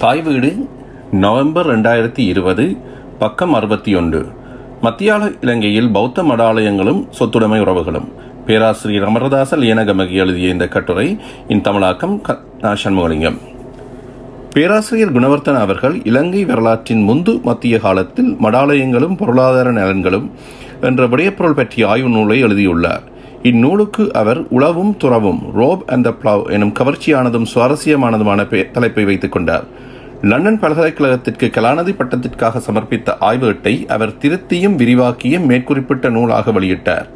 தாய் வீடு நவம்பர் ரெண்டாயிரத்தி இருபது பக்கம் அறுபத்தி ஒன்று மத்தியால இலங்கையில் பௌத்த மடாலயங்களும் சொத்துடைமை உறவுகளும். பேராசிரியர் அமரதாச லியனகமகி எழுதிய இந்த கட்டுரை இன் தமிழாக்கம் நா. சண்முகலிங்கம். பேராசிரியர் குணவர்த்தன் அவர்கள் இலங்கை வரலாற்றின் முந்து மத்திய காலத்தில் மடாலயங்களும் பொருளாதார நலன்களும் என்ற விடயப்பொருள் பற்றிய ஆய்வு நூலை எழுதியுள்ளார். இந்நூலுக்கு அவர் உளவும் துறவும் ரோப் அண்ட் த பிளவ் எனும் கவர்ச்சியானதும் சுவாரஸ்யமானதுமான பெ- தலைப்பை வைத்துக் கொண்டார். லண்டன் பல்கலைக்கழகத்திற்கு கலாநதி பட்டத்திற்காக சமர்ப்பித்த ஆய்வு அட்டை அவர் திருத்தியும் விரிவாக்கியும் மேற்குறிப்பிட்ட நூலாக வெளியிட்டார்.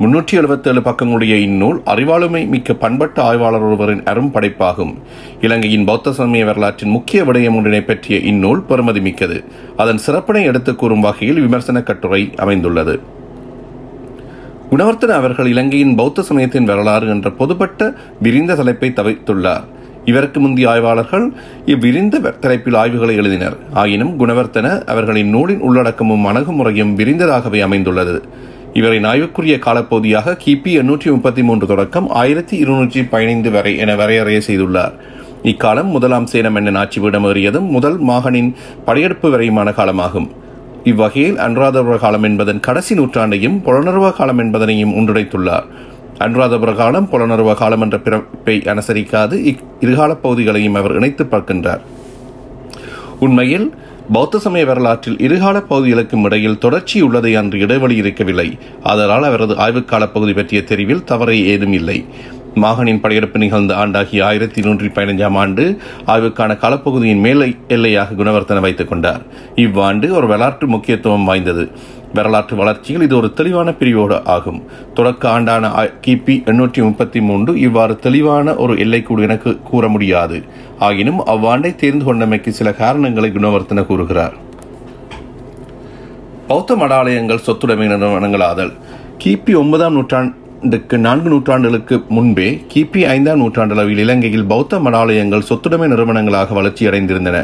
முன்னூற்றி எழுபத்தேழு பக்கங்களுடைய இந்நூல் அறிவாளுமை மிக்க பண்பட்ட ஆய்வாளர் ஒருவரின் அரும் படைப்பாகும். இலங்கையின் பௌத்த சமய வரலாற்றின் முக்கிய விடயம் ஒன்றினை பற்றிய இந்நூல் பெருமதி மிக்கது. அதன் சிறப்பினை எடுத்துக் கூறும் வகையில் விமர்சன கட்டுரை அமைந்துள்ளது. குணவர்த்தன அவர்கள் இலங்கையின் பௌத்த சமயத்தின் வரலாறு என்ற பொதுப்பட்ட விரிந்த தலைப்பை தவித்துள்ளார். இவருக்கு முந்தைய ஆய்வாளர்கள் இவ்விரிந்த தலைப்பில் ஆய்வுகளை எழுதினர். ஆயினும் குணவர்த்தன அவர்களின் நூலின் உள்ளடக்கமும் அணுகுமுறையும் விரிந்ததாகவே அமைந்துள்ளது. இவரின் ஆய்வுக்குரிய காலப்பகுதியாக கிபி எண்ணூற்றி முப்பத்தி மூன்று தொடக்கம் ஆயிரத்தி இருநூற்றி பதினைந்து வரை என வரையறைய செய்துள்ளார். இக்காலம் முதலாம் சேன மன்னன் ஆட்சி விடமேறியதும் முதல் மாகனின் படையெடுப்பு வரையுமான காலமாகும். இவ்வகையில் அனுராதபுர காலம் என்பதன் கடைசி நூற்றாண்டையும் புலனர்வ காலம் என்பதனையும் ஒன்றிணைத்துள்ளார். அனுராதபுர காலம் புலனர்வ காலம் என்ற பிறப்பை அனுசரிக்காது இக் இருகால பகுதிகளையும் அவர் இணைத்து பார்க்கின்றார். உண்மையில் பௌத்த சமய வரலாற்றில் இருகால பகுதிகளுக்கும் இடையில் தொடர்ச்சி உள்ளதை அன்று இடைவெளி இருக்கவில்லை. அதனால் அவரது ஆய்வுக்கால பகுதி பற்றிய தெரிவில் தவறை ஏதும் இல்லை. மாகனின் படையெடுப்பு நிகழ்ந்த ஆண்டாகிய ஆயிரத்தி நூற்றி பதினைஞ்சாம் ஆண்டு ஆய்வுக்கான காலப்பகுதியின் மேலை எல்லையாக குணவர்த்தனை வைத்துக் கொண்டார். இவ்வாண்டு ஒரு வரலாற்று முக்கியத்துவம் வாய்ந்தது. வரலாற்று வளர்ச்சியில் இது ஒரு தெளிவான பிரிவோடு ஆகும். தொடக்க ஆண்டான கிபி எண்ணூற்றி முப்பத்தி மூன்று இவ்வாறு தெளிவான ஒரு எல்லைக்கூடு எனக்கு கூற முடியாது. ஆகினும் அவ்வாண்டை தேர்ந்து கொண்டமைக்கு சில காரணங்களை குணவர்த்தன கூறுகிறார். பௌத்த மடாலயங்கள் சொத்துடைமை நிறுவனங்களாதல் கிபி ஒன்பதாம் நூற்றாண்டு நூற்றாண்டுக்கு நான்கு நூற்றாண்டுகளுக்கு முன்பே கிபி ஐந்தாம் நூற்றாண்டளவில் இலங்கையில் பௌத்த மடாலயங்கள் சொத்துடைமை நிறுவனங்களாக வளர்ச்சியடைந்திருந்தன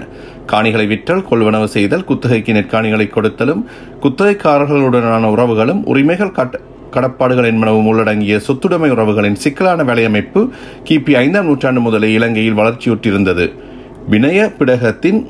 காணிகளை விற்றல் கொள்வனவு செய்தல் குத்தகைக்கு நெற்காணிகளை கொடுத்தலும் குத்தகைக்காரர்களுடனான உறவுகளும் உரிமைகள் கட்ட கடப்பாடுகள் என்பனவும் உள்ளடங்கிய சொத்துடைமை உறவுகளின் சிக்கலான வேலையமைப்பு கிபி ஐந்தாம் நூற்றாண்டு முதலே இலங்கையில் வளர்ச்சியுற்றிருந்தது. வினய பிடகத்தின்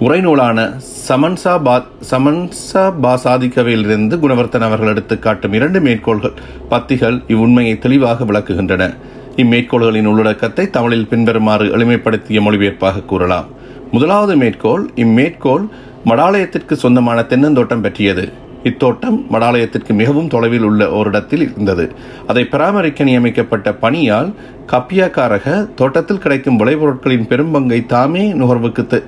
உரைநூலான சமன்சா பா சமன்சா பாசாதிக்கவையிலிருந்து குணவர்த்தன் அவர்கள் எடுத்துக் காட்டும் இரண்டு மேற்கோள்கள் பத்திகள் இவ்வுண்மையை தெளிவாக விளக்குகின்றன. இம்மேற்கோள்களின் உள்ளடக்கத்தை தமிழில் பின்வருமாறு எளிமைப்படுத்திய மொழிபெயர்ப்பாக கூறலாம். முதலாவது மேற்கோள் இம்மேற்கோள் மடாலயத்திற்கு சொந்தமான தென்னந்தோட்டம் பற்றியது. இத்தோட்டம் மடாலயத்திற்கு மிகவும் தொலைவில் உள்ள ஓரிடத்தில் இருந்தது. அதை பராமரிக்க நியமிக்கப்பட்ட பணியால் கப்பியாக்காரக தோட்டத்தில் கிடைக்கும் விளைபொருட்களின் பெரும்பங்கை தாமே நுகர்வுக்கு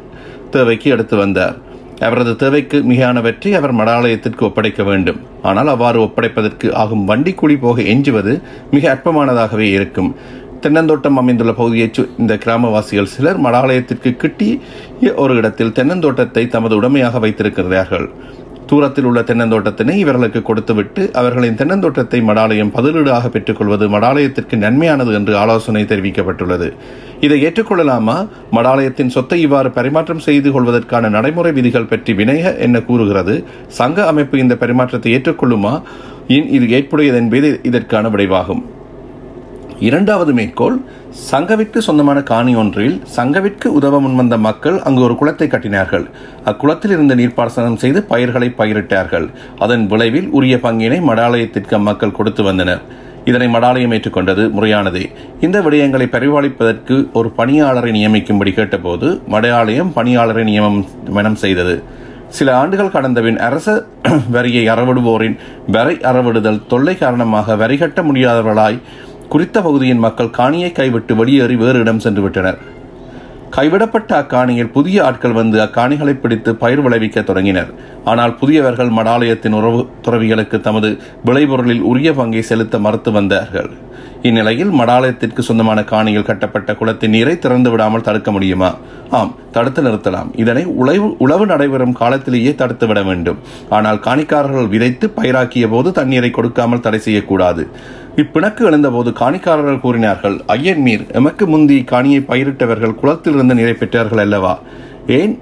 தேவைக்கு எடுத்து வந்தார். அவரது தேவைக்கு மிகையானவற்றை அவர் மடாலயத்திற்கு ஒப்படைக்க வேண்டும். ஆனால் அவ்வாறு ஒப்படைப்பதற்கு ஆகும் வண்டி கூலி போக எஞ்சுவது மிக அற்பமானதாகவே இருக்கும். தென்னந்தோட்டம் அமைந்துள்ள பகுதியைச் சு- இந்த கிராமவாசிகள் சிலர் மடாலயத்திற்கு கிட்டி ஒரு இடத்தில் தென்னந்தோட்டத்தை தமது உடைமையாக வைத்திருக்கிறார்கள் தூரத்தில் உள்ள தென்னந்தோட்டத்தினை இவர்களுக்கு கொடுத்துவிட்டு அவர்களின் தென்னந்தோட்டத்தை மடாலயம் பதிலீடாக பெற்றுக்கொள்வது மடாலயத்திற்கு நன்மையானது என்று ஆலோசனை தெரிவிக்கப்பட்டுள்ளது. இதை ஏற்றுக்கொள்ளலாமா? மடாலயத்தின் சொத்தை இவ்வாறு பரிமாற்றம் செய்து கொள்வதற்கான நடைமுறை விதிகள் பற்றி வினய என்ன கூறுகிறது? சங்க அமைப்பு இந்த பரிமாற்றத்தை ஏற்றுக்கொள்ளுமா? இன் இது ஏற்புடையது என்பது இதற்கான விளைவாகும். இரண்டாவது மேற்கோள் சங்கவிற்கு சொந்தமான காணி ஒன்றில் சங்கவிற்கு உதவ முன்வந்த மக்கள் அங்கு ஒரு குளத்தை கட்டினார்கள். அக்குளத்தில் இருந்த நீர்ப்பாசனம் செய்து பயிர்களை பயிரிட்டார்கள். அதன் விளைவில் உரிய பங்கினை மடாலயத்திற்கு அம்மக்கள் கொடுத்து வந்தனர். இதனை மடாலயம் ஏற்றுக்கொண்டது முறையானதே. இந்த விடயங்களை பரிபாலிப்பதற்கு ஒரு பணியாளரை நியமிக்கும்படி கேட்டபோது மடாலயம் பணியாளரை நியமனம் செய்தது. சில ஆண்டுகள் கடந்தபின் அரச வரியை அறவிடுவோரின் வரை அறவிடுதல் தொல்லை காரணமாக வரி கட்ட முடியாதவர்களாய் குறித்த பகுதியின் மக்கள் காணியை கைவிட்டு வெளியேறி வேறு இடம் சென்று விட்டனர் கைவிடப்பட்ட அக்காணியில் புதிய ஆட்கள் வந்து அக்காணிகளை பிடித்து பயிர் விளைவிக்க தொடங்கினர். ஆனால் புதியவர்கள் மடாலயத்தின் உறவு துறவிகளுக்கு தமது விளைபொருளில் உரிய பங்கை செலுத்த மறுத்து வந்தார்கள். இந்நிலையில் மடாலயத்திற்கு சொந்தமான காணியில் கட்டப்பட்ட குளத்தின் நீரை திறந்து விடாமல் தடுக்க முடியுமா? ஆம் தடுத்து நிறுத்தலாம். இதனை உழவு உழவு நடைபெறும் காலத்திலேயே தடுத்து விட வேண்டும். ஆனால் காணிக்காரர்கள் விதைத்து பயிராக்கிய போது தண்ணீரை கொடுக்காமல் தடை செய்யக்கூடாது. இப்பிணக்கு எழுந்தபோது காணிக்காரர்கள் கூறினார்கள் ஐயன் மீர் எமக்கு முந்தி காணியை பயிரிட்டவர்கள் குளத்திலிருந்து நீரை பெற்றார்கள் அல்லவா? ஏன்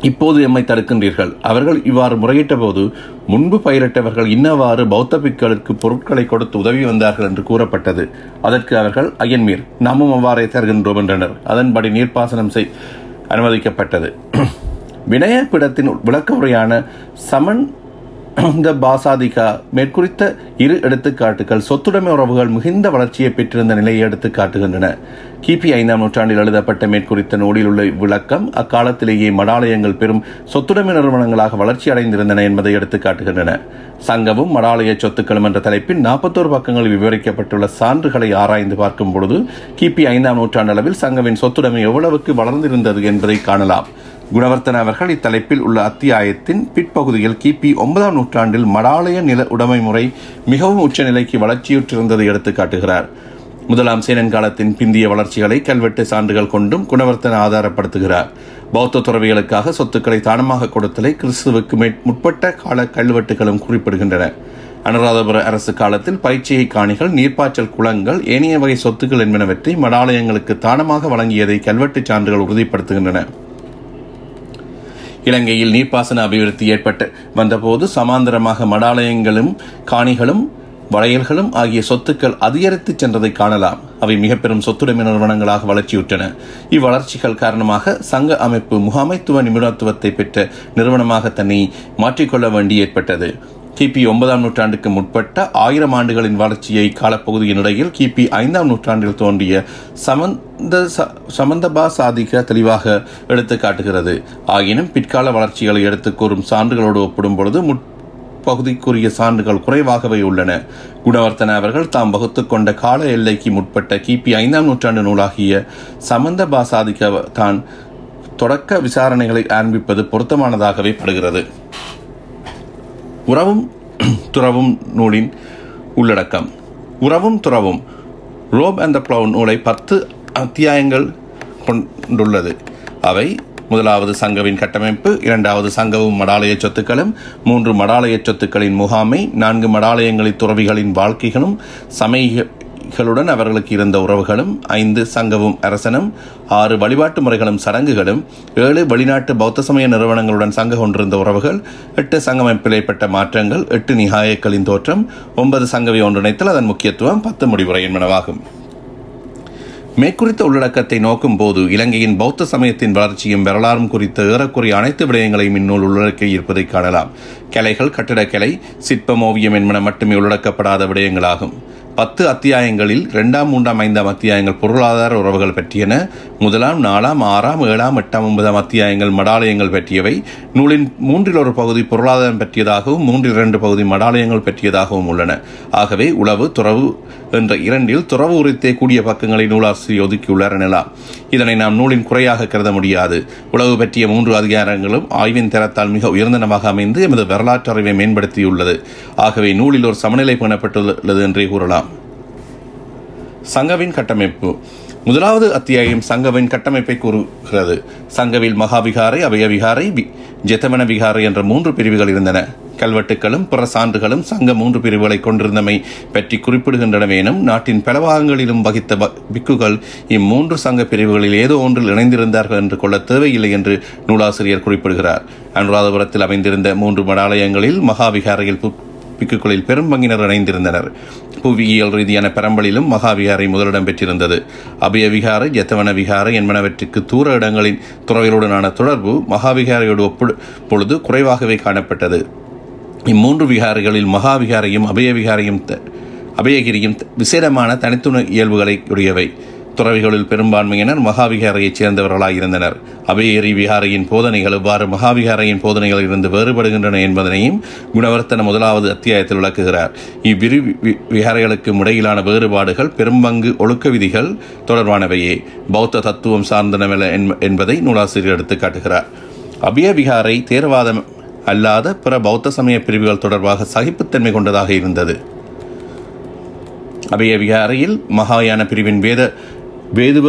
இப்போது எம்மை தடுக்கின்றீர்கள்? அவர்கள் இவ்வாறு முறையிட்ட போது முன்பு பயிரிட்டவர்கள் இன்னவாறு பௌத்த பிக்களுக்கு பொருட்களை கொடுத்து உதவி வந்தார்கள் என்று கூறப்பட்டது. அதற்கு அவர்கள் அயன்மீர் நாமும் அவ்வாறே தருகின்றோம் என்றனர். அதன்படி நீர்ப்பாசனம் செய் அனுமதிக்கப்பட்டது. வினயப்பிடத்தின் விளக்க உரையான சமன் இந்த பாசாதிகா மேற்குறித்த இரு எடுத்துக்காட்டுகள் சொத்துடைமை உறவுகள் மிகுந்த வளர்ச்சியை பெற்றிருந்த நிலையை எடுத்து காட்டுகின்றன கிபி ஐந்தாம் நூற்றாண்டில் எழுதப்பட்ட மேற்குறித்த நூலில் உள்ள விளக்கம் அக்காலத்திலேயே மடாலயங்கள் பெரும் சொத்துடைமை நிறுவனங்களாக வளர்ச்சி அடைந்திருந்தன என்பதை எடுத்து காட்டுகின்றன சங்கமும் மடாலய சொத்துக்களும் என்ற தலைப்பில் நாற்பத்தோரு பக்கங்களில் விவரிக்கப்பட்டுள்ள சான்றுகளை ஆராய்ந்து பார்க்கும் பொழுது கிபி ஐந்தாம் நூற்றாண்டளவில் சங்கவின் சொத்துடைமை எவ்வளவுக்கு வளர்ந்திருந்தது என்பதை காணலாம். குணவர்த்தன அவர்கள் இத்தலைப்பில் உள்ள அத்தியாயத்தின் பிற்பகுதியில் கிபி ஒன்பதாம் நூற்றாண்டில் மடாலய நில உடைமை முறை மிகவும் உச்சநிலைக்கு வளர்ச்சியுற்றிருந்ததை எடுத்து காட்டுகிறார். முதலாம் சேனன் காலத்தின் பிந்திய வளர்ச்சிகளை கல்வெட்டு சான்றுகள் கொண்டும் குணவர்த்தன ஆதாரப்படுத்துகிறார். பௌத்த துறவிகளுக்காக சொத்துக்களை தானமாக கொடுத்தலை கிறிஸ்துவுக்கு முற்பட்ட கால கல்வெட்டுகளும் குறிப்பிடுகின்றன. அனுராதபுர அரசு காலத்தில் பயிற்சியை காணிகள் நீர்ப்பாய்ச்சல் குளங்கள் ஏனைய வகை சொத்துக்கள் என்பனவற்றை மடாலயங்களுக்கு தானமாக வழங்கியதை கல்வெட்டு சான்றுகள் உறுதிப்படுத்துகின்றன. இலங்கையில் நீர்ப்பாசன அபிவிருத்தி ஏற்பட்டு வந்தபோது சமாந்தரமாக மடாலயங்களும் காணிகளும் வளையல்களும் ஆகிய சொத்துக்கள் அதிகரித்து சென்றதை காணலாம். அவை மிக பெரும் சொத்துடைமை நிறுவனங்களாக வளர்ச்சியுற்றன. இவ்வளர்ச்சிகள் காரணமாக சங்க அமைப்பு முகாமைத்துவ நிபுணத்துவத்தை பெற்ற நிறுவனமாக தன்னை மாற்றிக்கொள்ள வேண்டி ஏற்பட்டது. கிபி ஒன்பதாம் நூற்றாண்டுக்கு முற்பட்ட ஆயிரம் ஆண்டுகளின் வளர்ச்சியை காலப்பகுதியின் இடையில் கிபி ஐந்தாம் நூற்றாண்டில் தோன்றிய சமந்த சமந்தபா சாதிக தெளிவாக எடுத்து காட்டுகிறது. ஆயினும் பிற்கால வளர்ச்சிகளை எடுத்து கூறும் சான்றுகளோடு ஒப்பிடும் பொழுது பகுதிக்குரிய சான்றுகள் குறைவாகவே உள்ளன. குணவர்த்தன அவர்கள் தாம் வகுத்து கொண்ட கால எல்லைக்கு முற்பட்ட கிபி ஐந்தாம் நூற்றாண்டு நூலாகிய சமந்த பாசாதிக்க தான் தொடக்க விசாரணைகளை ஆரம்பிப்பது பொருத்தமானதாகவே படுகிறது. உறவும் துறவும் நூலின் உள்ளடக்கம். உறவும் துறவும் ரோப் அண்ட் த ப்ளவ் நூலை பத்து அத்தியாயங்கள் கொண்டுள்ளது. அவை முதலாவது சங்கவின் கட்டமைப்பு இரண்டாவது சங்கவும் மடாலய சொத்துக்களும் மூன்று மடாலய சொத்துக்களின் முகாமை நான்கு மடாலயங்களின் துறவிகளின் வாழ்க்கைகளும் சமய களுடன் அவர்களுக்கு இருந்த உறவுகளும் ஐந்து சங்கவும் அரசனும் ஆறு வழிபாட்டு முறைகளும் சடங்குகளும் ஏழு வெளிநாட்டு பௌத்த சமய நிறுவனங்களுடன் சங்க கொண்டிருந்த உறவுகள் எட்டு சங்கமைப்பில் ஏற்பட்ட மாற்றங்கள் எட்டு நிகாயக்களின் தோற்றம் ஒன்பது சங்கவை ஒன்றிணைத்தல் அதன் முக்கியத்துவம் பத்து முடிவுரை என்பனவாகும். மேற்குறித்த உள்ளடக்கத்தை நோக்கும் போது இலங்கையின் பௌத்த சமயத்தின் வளர்ச்சியும் வரலாறும் குறித்த ஏறக்குறைய அனைத்து விடயங்களையும் இந்நூல் உள்ளடக்கி இருப்பதை காணலாம். கலைகள் கட்டிடக்கலை சிற்பம் ஓவியம் என்பன மட்டுமே உள்ளடக்கப்படாத விடயங்களாகும். பத்து அத்தியாயங்களில் இரண்டாம் மூன்றாம் ஐந்தாம் அத்தியாயங்கள் பொருளாதார உறவுகள் பற்றியன முதலாம் நாலாம் ஆறாம் ஏழாம் எட்டாம் ஒன்பதாம் அத்தியாயங்கள் மடாலயங்கள் பற்றியவை நூலின் மூன்றில் ஒரு பகுதி பொருளாதாரம் பற்றியதாகவும் மூன்றில் இரண்டு பகுதி மடாலயங்கள் பற்றியதாகவும் உள்ளன. ஆகவே உளவு துறவு என்ற இரண்டில் துறவு உரித்தே கூடிய பக்கங்களை நூலாசிரியர் ஒதுக்கியுள்ளார் எனலாம் இதனை நாம் நூலின் குறையாக கருத முடியாது. உளவு பற்றிய மூன்று அதிகாரங்களும் ஆய்வின் தரத்தால் மிக உயர்ந்தனமாக அமைந்து எமது வரலாற்று அறிவை மேம்படுத்தியுள்ளது. ஆகவே நூலில் ஒரு சமநிலை பேணப்பட்டுள்ளது என்றே கூறலாம். சங்கவின் கட்டமைப்பு. முதலாவது அத்தியாயம் சங்கவின் கட்டமைப்பை கூறுகிறது. சங்கவில் மகாவிகாரை அபயவிகாரை ஜெத்தமன விகாரை என்ற மூன்று பிரிவுகள் இருந்தன. கல்வெட்டுகளும் பிற சான்றுகளும் சங்க மூன்று பிரிவுகளை கொண்டிருந்தமை பற்றி குறிப்பிடுகின்றனவேனும் நாட்டின் பல பாகங்களிலும் வகித்த பிக்குகள் இம்மூன்று சங்க பிரிவுகளில் ஏதோ ஒன்றில் இணைந்திருந்தார்கள் என்று கொள்ள தேவையில்லை என்று நூலாசிரியர் குறிப்பிடுகிறார். அனுராதபுரத்தில் அமைந்திருந்த மூன்று மடாலயங்களில் மகாவிகாரையில் பிக்குகளில் பெரும் பங்கினர் இணைந்திருந்தனர். புவியியல் ரீதியான பெரம்பலிலும் மகாவிகாரை முதலிடம் பெற்றிருந்தது. அபய விகாரை ஜத்தவன விகாரை என்பனவற்றுக்கு தூர இடங்களின் துறவிகளுடனான தொடர்பு மகாவிகாரையோடு ஒப்பு பொழுது குறைவாகவே காணப்பட்டது. இம்மூன்று விகாரைகளில் மகாவிகாரையும் அபயவிகாரையும் அபயகிரியும் விசேடமான தனித்துண இயல்புகளை உடையவை. துறவிகளில் பெரும்பான்மையினர் மகாவிகாரையைச் சேர்ந்தவர்களாக இருந்தனர். அபயேரி விகாரையின் போதனைகள் எவ்வாறு மகாவிகாரையின் போதனைகளில் இருந்து வேறுபடுகின்றன என்பதனையும் குணவர்த்தன முதலாவது அத்தியாயத்தில் விளக்குகிறார். இவ்விரு விகாரைகளுக்கும் இடையிலான வேறுபாடுகள் பெரும்பங்கு ஒழுக்க விதிகள் தொடர்பானவையே. பௌத்த தத்துவம் சார்ந்தனவல்ல என்பதை நூலாசிரியர் எடுத்து காட்டுகிறார். அபய விகாரை தேர்வாதம் அல்லாத பிற பௌத்த சமய பிரிவுகள் தொடர்பாக சகிப்புத்தன்மை கொண்டதாக இருந்தது. அபய விகாரையில் மகாயான பிரிவின் வேத வேதுவ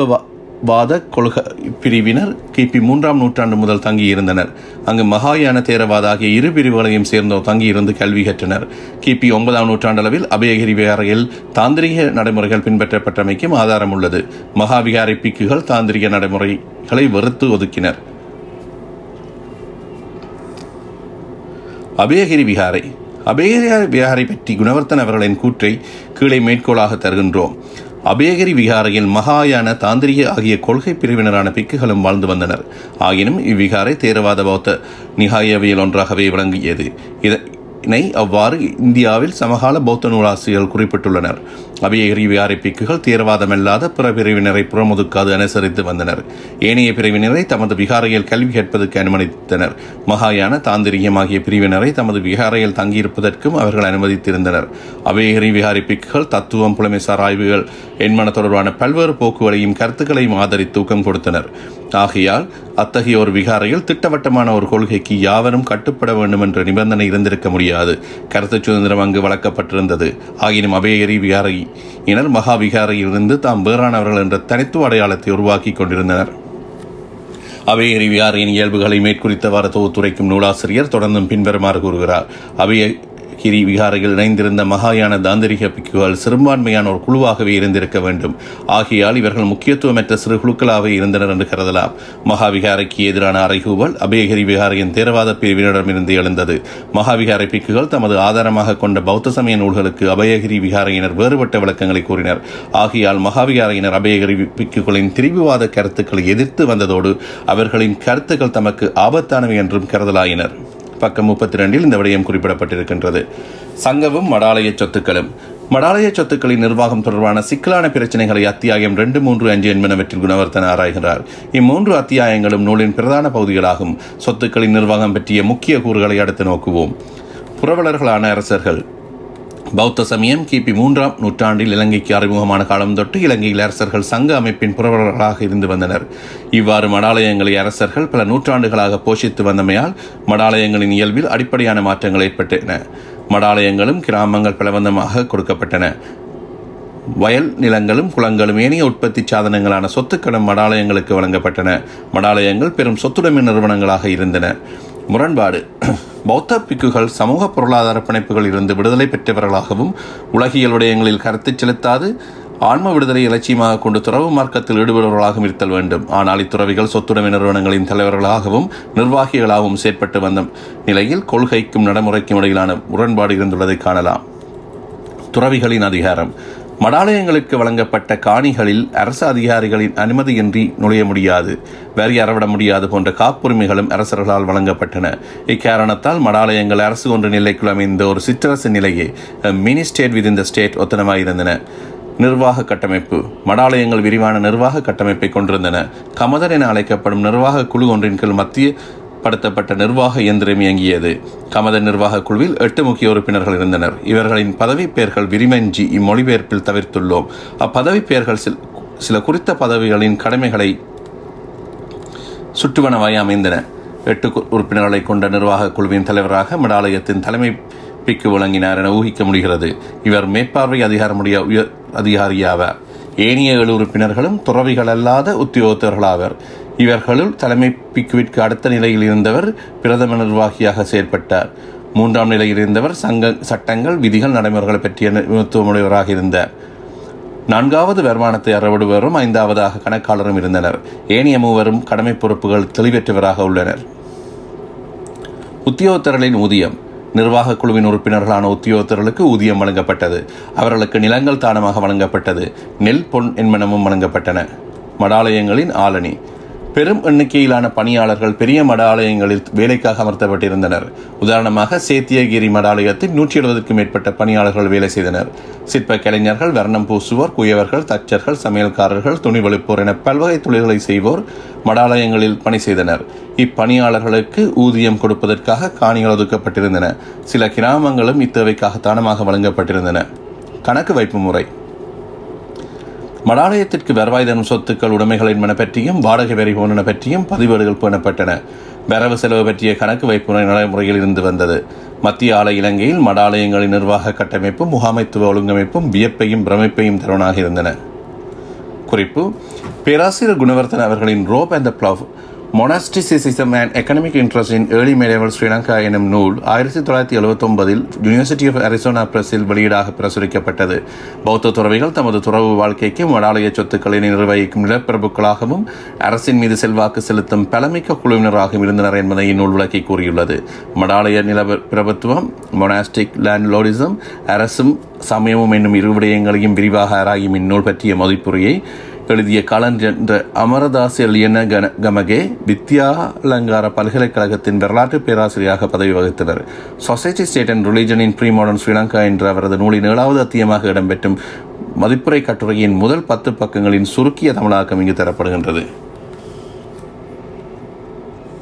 வாத கொள்கை பிரிவினர் கிபி மூன்றாம் நூற்றாண்டு முதல் தங்கியிருந்தனர். அங்கு மகாயான தேரவாத ஆகிய இரு பிரிவுகளையும் சேர்ந்தோர் தங்கியிருந்து கல்வி கற்றனர். கிபி ஒன்பதாம் நூற்றாண்டளவில் அபயகிரி விகாரையில் தாந்திரிக நடைமுறைகள் பின்பற்றப்பட்டமைக்கும் ஆதாரம் உள்ளது மகாவிகாரை பிக்குகள் தாந்திரிக நடைமுறைகளை வெறுத்து ஒதுக்கினர். அபயகிரி விகாரை. அபயகிரி விகாரை பற்றி குணவர்த்தன் அவர்களின் கூற்றை கீழே மேற்கோளாக தருகின்றோம். அபேகரி விகாரையில் மகாயான தாந்திரிக ஆகிய கொள்கை பிரிவினரான பிக்குகளும் வாழ்ந்து வந்தனர். ஆயினும் இவ்விகாரை தேரவாத பௌத்த நிகாயவியல் ஒன்றாகவே விளங்கியது. இதனை அவ்வாறு இந்தியாவில் சமகால பௌத்த நூலாசிரியர்கள் குறிப்பிட்டுள்ளனர். அபியகிரிவி விகாரை பிக்குகள் தீவிரவாதமல்லாத பிற பிரிவினரை புறமுதுக்காது அனுசரித்து வந்தனர். ஏனைய பிரிவினரை தமது விகாரையில் கல்வி கேட்பதற்கு அனுமதித்தனர். மகாயான தாந்திரிகம் ஆகிய பிரிவினரை தமது விகாரையில் தங்கியிருப்பதற்கும் அவர்கள் அனுமதித்திருந்தனர். அபயகிரி விகாரி பிக்குகள் தத்துவம் புலமைசார் ஆய்வுகள் எண்மன தொடர்பான பல்வேறு போக்குகளையும் கருத்துக்களையும் ஆதரித்து ஊக்கம் கொடுத்தனர். ஆகையால் அத்தகைய ஒரு விகாரையில் திட்டவட்டமான ஒரு கொள்கைக்கு யாவரும் கட்டுப்பட வேண்டும் என்ற நிபந்தனை இருந்திருக்க முடியாது. கருத்து சுதந்திரம் அங்கு வழங்கப்பட்டிருந்தது ஆகினும் அபயகிரி விகாரை இனர் மகா விகாரையிலிருந்து தாம் வேறானவர்கள் என்ற தனித்துவ அடையாளத்தை உருவாக்கி கொண்டிருந்தனர். அவையறி விகாரையின் இயல்புகளை மேற்குறித்தவாறு தொகுத்துரைக்கும் நூலாசிரியர் தொடர்ந்தும் பின்வருமாறு கூறுகிறார். அபய கிரி விகாரையில் இணைந்திருந்த மகாயான தாந்திரிக பிக்குகள் சிறுபான்மையான ஒரு குழுவாகவே இருந்திருக்க வேண்டும். ஆகையால் இவர்கள் முக்கியத்துவமற்ற சிறு குழுக்களாகவே இருந்தனர் என்று கருதலாம். மகாவிகாரைக்கு எதிரான அறைகூவல் அபயகிரி விகாரையின் தேரவாத பிரிவினரிடமிருந்து எழுந்தது. மகாவிகாரை பிக்குகள் தமது ஆதாரமாக கொண்ட பௌத்த சமய நூல்களுக்கு அபயகிரி விகாரையினர் வேறுபட்ட விளக்கங்களை கூறினர். ஆகையால் மகாவிகாரையினர் அபயகிரி பிக்குகளின் திரிவுவாத கருத்துக்களை எதிர்த்து வந்ததோடு அவர்களின் கருத்துக்கள் தமக்கு ஆபத்தானவை என்றும் கருதலாயினர். பக்கம் முப்பத்தி ரெண்டில் இந்த விடயம் குறிப்பிடப்பட்டிருக்கின்றது. சங்கமும் மடாலய சொத்துக்களும். மடாலய சொத்துக்களின் நிர்வாகம் தொடர்பான சிக்கலான பிரச்சனைகளை அத்தியாயம் ரெண்டு மூன்று அஞ்சு என்பனவற்றில் குணவர்த்தன் ஆராய்கிறார். இம்மூன்று அத்தியாயங்களும் நூலின் பிரதான பகுதிகளாகும். சொத்துக்களின் நிர்வாகம் பற்றிய முக்கிய கூறுகளை அடுத்து நோக்குவோம். புரவலர்களான அரசர்கள் பௌத்த சமயம் கிபி மூன்றாம் நூற்றாண்டில் இலங்கைக்கு அறிமுகமான காலம் தொட்டு இலங்கையில் அரசர்கள் சங்க அமைப்பின் புரவலர்களாக இருந்து வந்தனர். இவ்வாறு மடாலயங்களை அரசர்கள் பல நூற்றாண்டுகளாக போஷித்து வந்தமையால் மடாலயங்களின் இயல்பில் அடிப்படையான மாற்றங்கள் ஏற்பட்டன. மடாலயங்களும் கிராமங்கள் பலவந்தமாக கொடுக்கப்பட்டன. வயல் நிலங்களும் குளங்களும் ஏனைய உற்பத்தி சாதனங்களான சொத்துக்களும் மடாலயங்களுக்கு வழங்கப்பட்டன. மடாலயங்கள் பெரும் சொத்துடைமை நிறுவனங்களாக இருந்தன. முரண்பாடு. பௌத்த பிக்குகள் சமூக பொருளாதார பிணைப்புகளில் இருந்து விடுதலை பெற்றவர்களாகவும் உலகியல் விடயங்களில் கருத்து செலுத்தாது ஆன்ம விடுதலை இலட்சியமாக கொண்டு துறவு மார்க்கத்தில் ஈடுபடுபவர்களாகவும் இருத்தல் வேண்டும். ஆனால் இத்துறவிகள் சொத்துடைமை நிறுவனங்களின் தலைவர்களாகவும் நிர்வாகிகளாகவும் செயற்பட்டு வந்த நிலையில் கொள்கைக்கும் நடைமுறைக்கும் இடையிலான முரண்பாடு இருந்துள்ளதை காணலாம். துறவிகளின் அதிகாரம். மடாலயங்களுக்கு வழங்கப்பட்ட காணிகளில் அரசு அதிகாரிகளின் அனுமதியின்றி நுழைய முடியாது. வரி அறவிட முடியாது போன்ற காப்புரிமைகளும் அரசர்களால் வழங்கப்பட்டன. இக்காரணத்தால் மடாலயங்கள் அரசு ஒன்று நிலைக்குள் அமைந்த ஒரு சிற்றரசு நிலையே மினி ஸ்டேட் வித் இந்த ஸ்டேட் ஒத்தனமாயிருந்தன. நிர்வாக கட்டமைப்பு. மடாலயங்கள் விரிவான நிர்வாக கட்டமைப்பை கொண்டிருந்தன. கமதர் என அழைக்கப்படும் நிர்வாக குழு ஒன்றின் கீழ் மத்திய படுத்தப்பட்ட நிர்வாக இயந்திரம் இயங்கியது. கமத நிர்வாக குழுவில் எட்டு முக்கிய உறுப்பினர்கள் இருந்தனர். இவர்களின் பதவி பெயர்கள் விரிமஞ்சி இம்மொழிபெயர்ப்பில் தவிர்த்துள்ளோம். அப்பதவி பெயர்கள் சில குறித்த பதவிகளின் கடமைகளை சுற்றுவனவாய் அமைந்தன. எட்டு உறுப்பினர்களை கொண்ட நிர்வாக குழுவின் தலைவராக மடாலயத்தின் தலைமை பிக்கு வழங்கினார் என ஊகிக்க முடிகிறது. இவர் மேற்பார்வை அதிகாரமுடைய உயர் அதிகாரியாவார். ஏனைய ஏழு உறுப்பினர்களும் துறவிகள் அல்லாத உத்தியோகத்தர்களாவர். இவர்களுள் தலைமை பிக்குவிற்கு அடுத்த நிலையில் இருந்தவர் பிரதம நிர்வாகியாக செயற்பட்டார். மூன்றாம் நிலையில் இருந்தவர் சங்க சட்டங்கள் விதிகள் நடைமுறைகளை பற்றிய நிபுணத்துவமுடையவராக இருந்தார். நான்காவது வருமானத்தை அறவிடுவரும் ஐந்தாவதாக கணக்காளரும் இருந்தனர். ஏனைய மூவரும் கடமை பொறுப்புகள் தெளிவற்றவராக உள்ளனர். உத்தியோகத்தர்களின் ஊதியம். நிர்வாக குழுவின் உறுப்பினர்களான உத்தியோகத்தர்களுக்கு ஊதியம் வழங்கப்பட்டது. அவர்களுக்கு நிலங்கள் தானமாக வழங்கப்பட்டது. நெல் பொன் என்பனமும் வழங்கப்பட்டன. மடாலயங்களின் ஆலணி பெரும் எண்ணிக்கையிலான பணியாளர்கள் பெரிய மடாலயங்களில் வேலைக்காக அமர்த்தப்பட்டிருந்தனர். உதாரணமாக சேத்தியகிரி மடாலயத்தில் நூற்றி எழுபதுக்கும் மேற்பட்ட பணியாளர்கள் வேலை செய்தனர். சிற்ப கலைஞர்கள் வர்ணம் பூசுவோர் குயவர்கள் தச்சர்கள் சமையல்காரர்கள் துணி வலிப்போர் என பல்வகை தொழில்களை செய்வோர் மடாலயங்களில் பணி செய்தனர். இப்பணியாளர்களுக்கு ஊதியம் கொடுப்பதற்காக காணிகள் ஒதுக்கப்பட்டிருந்தன. சில கிராமங்களும் இத்தேவைக்காக தானமாக வழங்கப்பட்டிருந்தன. கணக்கு வைப்பு முறை. மடாலயத்திற்கு வருவாய் தரும் சொத்துக்கள் உடைமைகள் என்பன பற்றியும் வாடகை வரி போன்றன பற்றியும் பதிவேடுகள் பேணப்பட்டன வரவு செலவு பற்றிய கணக்கு வைப்பு நடைமுறையில் இருந்து வந்தது. மத்திய ஆலை இலங்கையில் மடாலயங்களின் நிர்வாக கட்டமைப்பும் முகாமைத்துவ ஒழுங்கமைப்பும் வியப்பையும் பிரமிப்பையும் தருவனாக இருந்தன. குறிப்பு பேராசிரியர் குணவர்த்தன் அவர்களின் robe and the plough monasticism and economic interest in early medieval Sri Lanka எனும் நூல் ஆயிரத்தி தொள்ளாயிரத்தி எழுபத்தொன்பதில் யூனிவர்சிட்டி ஆஃப் அரிசோனா பிரஸில் வெளியீடாக பிரசுரிக்கப்பட்டது. பௌத்த துறவிகள் தமது துறவு வாழ்க்கைக்கு மடாலய சொத்துக்களை நிர்வகிக்கும் நிலப்பிரபுக்களாகவும் அரசின் மீது செல்வாக்கு செலுத்தும் பலமிக்க குழுவினராகவும் இருந்தனர் என்பதை இந்நூல் விளக்கி கூறியுள்ளது. மடாலய நில பிரபுத்துவம் மொனாஸ்டிக் லேண்ட்லோடிசம் அரசும் சமயமும் என்னும் இரு விடயங்களையும் விரிவாக ஆராயும் இந்நூல் பற்றிய மதிப்புரையை எழுதிய கலன் என்ற அமரதாஸ் லியன கன கமகே வித்யாலங்கார பல்கலைக்கழகத்தின் வரலாற்று பேராசிரியராக பதவி வகித்தவர் society state and religion in pre modern Sri Lanka என்ற அவரது நூலின் ஏழாவது அத்தியமாக இடம்பெற்றும் மதிப்புரை கட்டுரையின் முதல் பத்து பக்கங்களின் சுருக்கிய தமிழாக்கம் இங்கு தரப்படுகின்றது.